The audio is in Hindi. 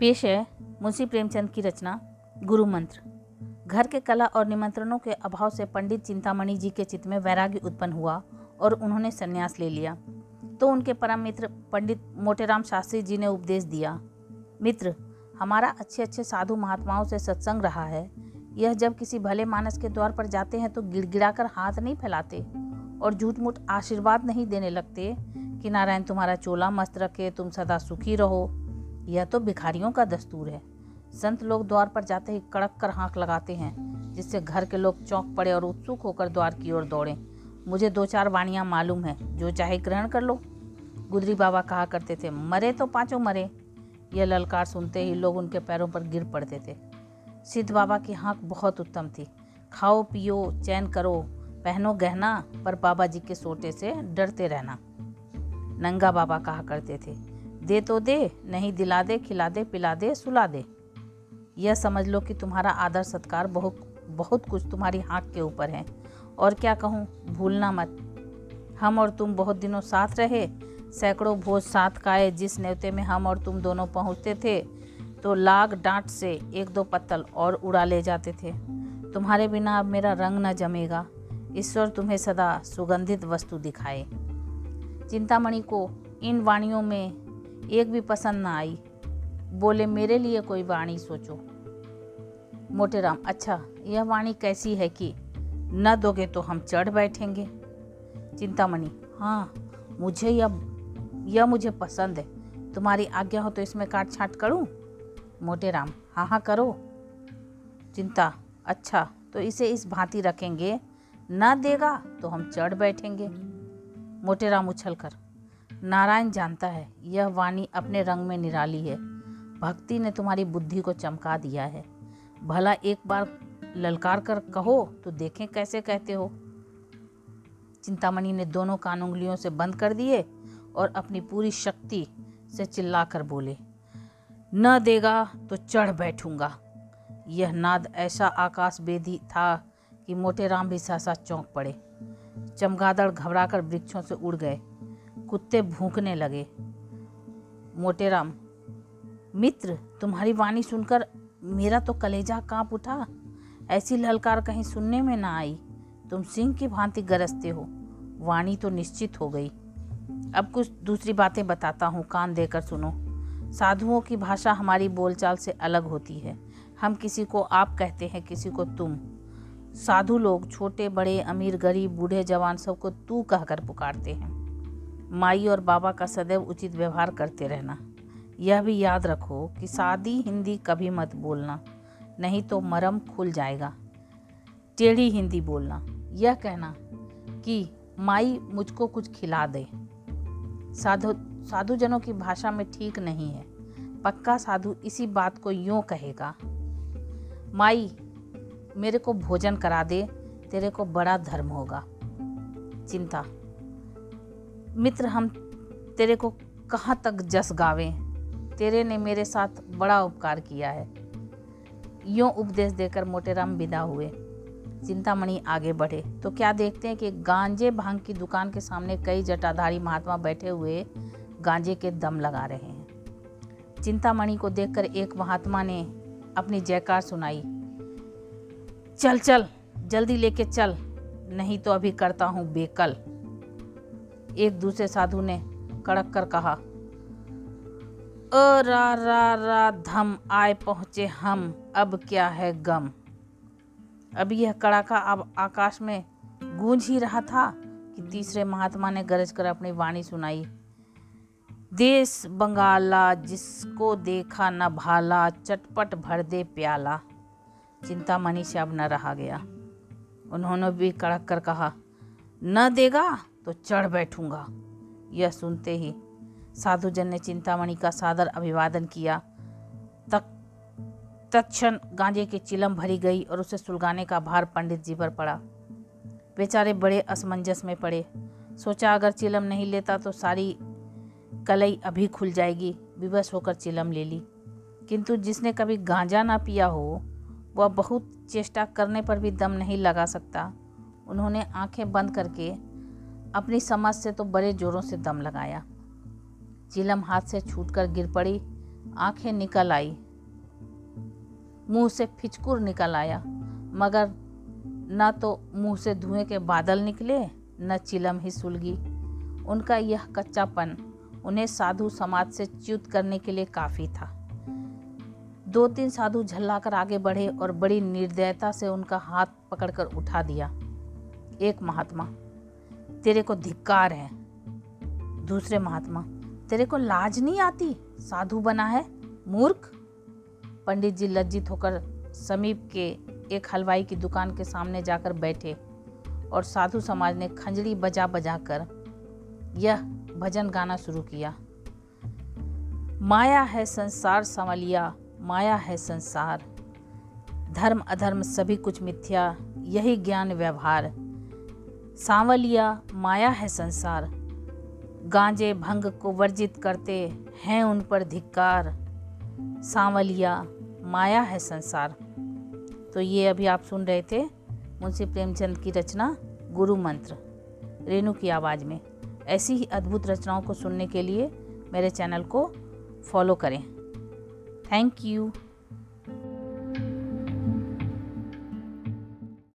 पेश है मुंशी प्रेमचंद की रचना गुरु मंत्र। घर के कला और निमंत्रणों के अभाव से पंडित चिंतामणि जी के चित्त में वैराग्य उत्पन्न हुआ और उन्होंने संन्यास ले लिया। तो उनके परम मित्र पंडित मोटेराम शास्त्री जी ने उपदेश दिया, मित्र, हमारा अच्छे अच्छे साधु महात्माओं से सत्संग रहा है। यह जब किसी भले मानस के द्वार पर जाते हैं तो गिड़गिड़ाकर हाथ नहीं फैलाते और झूठ मूठ आशीर्वाद नहीं देने लगते कि नारायण तुम्हारा चोला मस्त रखे, तुम सदा सुखी रहो। यह तो भिखारियों का दस्तूर है। संत लोग द्वार पर जाते ही कड़क कर हाँक लगाते हैं, जिससे घर के लोग चौंक पड़े और उत्सुक होकर द्वार की ओर दौड़ें। मुझे दो चार वाणियाँ मालूम है, जो चाहे ग्रहण कर लो। गुदरी बाबा कहा करते थे, मरे तो पाँचों मरे। यह ललकार सुनते ही लोग उनके पैरों पर गिर पड़ते थे। सिद्ध बाबा की हाँक बहुत उत्तम थी। खाओ, पियो, चैन करो, पहनो गहना, पर बाबा जी के सोटे से डरते रहना। नंगा बाबा कहा करते थे दे तो दे, नहीं दिला दे, खिला दे, पिला दे, सुला दे। यह समझ लो कि तुम्हारा आदर सत्कार बहुत बहुत कुछ तुम्हारी हाँक के ऊपर है। और क्या कहूँ, भूलना मत। हम और तुम बहुत दिनों साथ रहे, सैकड़ों भोज साथ खाए, जिस नेवते में हम और तुम दोनों पहुँचते थे तो लाग डांट से एक दो पत्तल और उड़ा ले जाते थे। तुम्हारे बिना अब मेरा रंग न जमेगा। ईश्वर तुम्हें सदा सुगंधित वस्तु दिखाए। चिंतामणि को इन वाणियों में एक भी पसंद ना आई। बोले, मेरे लिए कोई वाणी सोचो। मोटेराम अच्छा यह वाणी कैसी है कि न दोगे तो हम चढ़ बैठेंगे? चिंतामणि हाँ मुझे यह यह मुझे पसंद है। तुम्हारी आज्ञा हो तो इसमें काट छाट करूँ? मोटेराम हाँ हाँ करो। चिंता अच्छा तो इसे इस भांति रखेंगे? न देगा तो हम चढ़ बैठेंगे। मोटेराम उछल कर नारायण जानता है, यह वाणी अपने रंग में निराली है। भक्ति ने तुम्हारी बुद्धि को चमका दिया है। भला एक बार ललकार कर कहो तो देखें कैसे कहते हो। चिंतामणि ने दोनों कान उंगलियों से बंद कर दिए और अपनी पूरी शक्ति से चिल्लाकर बोले, न देगा तो चढ़ बैठूँगा। यह नाद ऐसा आकाश बेदी था कि मोटे राम भी सहसा चौंक पड़े। चमगादड़ घबराकर वृक्षों से उड़ गए। कुत्ते भूखने लगे। मोटेराम, मित्र, तुम्हारी वाणी सुनकर मेरा तो कलेजा काँप उठा। ऐसी ललकार कहीं सुनने में ना आई। तुम सिंह की भांति गरजते हो। वाणी तो निश्चित हो गई। अब कुछ दूसरी बातें बताता हूँ, कान देकर सुनो। साधुओं की भाषा हमारी बोलचाल से अलग होती है। हम किसी को आप कहते हैं, किसी को तुम। साधु लोग, छोटे, बड़े, अमीर, गरीब, बूढ़े, जवान, सबको तू कहकर पुकारते हैं। माई और बाबा का सदैव उचित व्यवहार करते रहना। यह भी याद रखो कि सादी हिंदी कभी मत बोलना, नहीं तो मरम खुल जाएगा। टेढ़ी हिंदी बोलना। यह कहना कि माई मुझको कुछ खिला दे। साधु, साधुजनों की भाषा में ठीक नहीं है। पक्का साधु इसी बात को यूँ कहेगा, माई, मेरे को भोजन करा दे, तेरे को बड़ा धर्म होगा। चिंता मित्र, हम तेरे को कहाँ तक जस गावें? तेरे ने मेरे साथ बड़ा उपकार किया है। यूँ उपदेश देकर मोटेराम विदा हुए। चिंतामणि आगे बढ़े। तो क्या देखते हैं कि गांजे भाँग की दुकान के सामने कई जटाधारी महात्मा बैठे हुए गांजे के दम लगा रहे हैं। चिंतामणि को देखकर एक महात्मा ने अपनी जयकार सुनाई। चल चल, जल्दी लेके चल, नहीं तो अभी करता हूँ बेकल। एक दूसरे साधु ने कड़क कर कहा अ रा रा धम आए पहुँचे हम, अब क्या है गम? अब यह कड़ाका अब आकाश में गूंज ही रहा था कि तीसरे महात्मा ने गरज कर अपनी वाणी सुनाई। देश बंगाला, जिसको देखा न भाला, चटपट भर दे प्याला। चिंतामणि से अब न रहा गया। उन्होंने भी कड़क कर कहा, न देगा? तो चढ़ बैठूँगा। यह सुनते ही साधुजन ने चिंतामणि का सादर अभिवादन किया। तक, तत्क्षण गांजे की चिलम भरी गई और उसे सुलगाने का भार पंडित जी पर पड़ा। बेचारे बड़े असमंजस में पड़े। सोचा अगर चिलम नहीं लेता तो सारी कलई अभी खुल जाएगी। विवश होकर चिलम ले ली। किंतु जिसने कभी गांजा ना पिया हो, वह बहुत चेष्टा करने पर भी दम नहीं लगा सकता। उन्होंने आँखें बंद करके अपनी समझ से तो बड़े जोरों से दम लगाया। चिलम हाथ से छूटकर गिर पड़ी, आँखें निकल आई। मुँह से फिचकुर निकल आया, मगर न तो मुँह से धुएँ के बादल निकले, न चिलम ही सुलगी। उनका यह कच्चापन उन्हें साधु समाज से च्युत करने के लिए काफ़ी था। दो तीन साधु झल्लाकर आगे बढ़े और बड़ी निर्दयता से उनका हाथ पकड़कर उठा दिया। एक महात्मा तेरे को धिक्कार है। दूसरे महात्मा, तेरे को लाज नहीं आती? साधु बना है, मूर्ख? पंडित जी लज्जित होकर समीप के एक हलवाई की दुकान के सामने जाकर बैठे और साधु समाज ने खंजड़ी बजा बजा कर यह भजन गाना शुरू किया। माया है संसार संवलिया, माया है संसार। धर्म अधर्म सभी कुछ मिथ्या, यही ज्ञान व्यवहार। सांवलिया माया है संसार। गांजे भंग को वर्जित करते हैं उन पर धिक्कार। सांवलिया माया है संसार। तो ये अभी आप सुन रहे थे मुंशी प्रेमचंद की रचना गुरु मंत्र। रेणु की आवाज़ में। ऐसी ही अद्भुत रचनाओं को सुनने के लिए मेरे चैनल को फॉलो करें। Thank you.